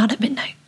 Not at midnight.